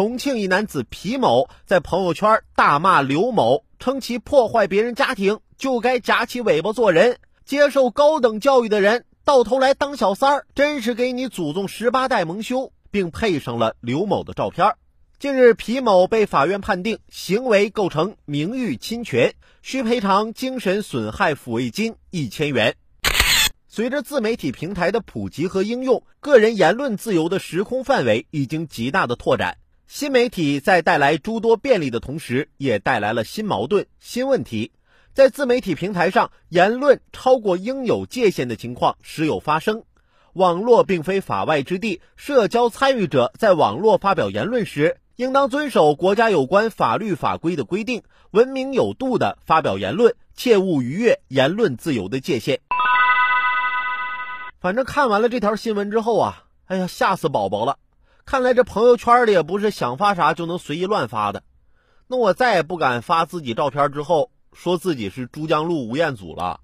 重庆一男子皮某在朋友圈大骂刘某，称其破坏别人家庭就该夹起尾巴做人。接受高等教育的人到头来当小三儿，真是给你祖宗十八代蒙羞，并配上了刘某的照片。近日，皮某被法院判定行为构成名誉侵权，需赔偿精神损害抚慰金一千元。随着自媒体平台的普及和应用，个人言论自由的时空范围已经极大的拓展。新媒体在带来诸多便利的同时，也带来了新矛盾、新问题。在自媒体平台上，言论超过应有界限的情况时有发生。网络并非法外之地，社交参与者在网络发表言论时，应当遵守国家有关法律法规的规定，文明有度的发表言论，切勿逾越言论自由的界限。反正看完了这条新闻之后啊，哎呀，吓死宝宝了！看来这朋友圈里也不是想发啥就能随意乱发的。那我再也不敢发自己照片之后说自己是珠江路吴彦祖了。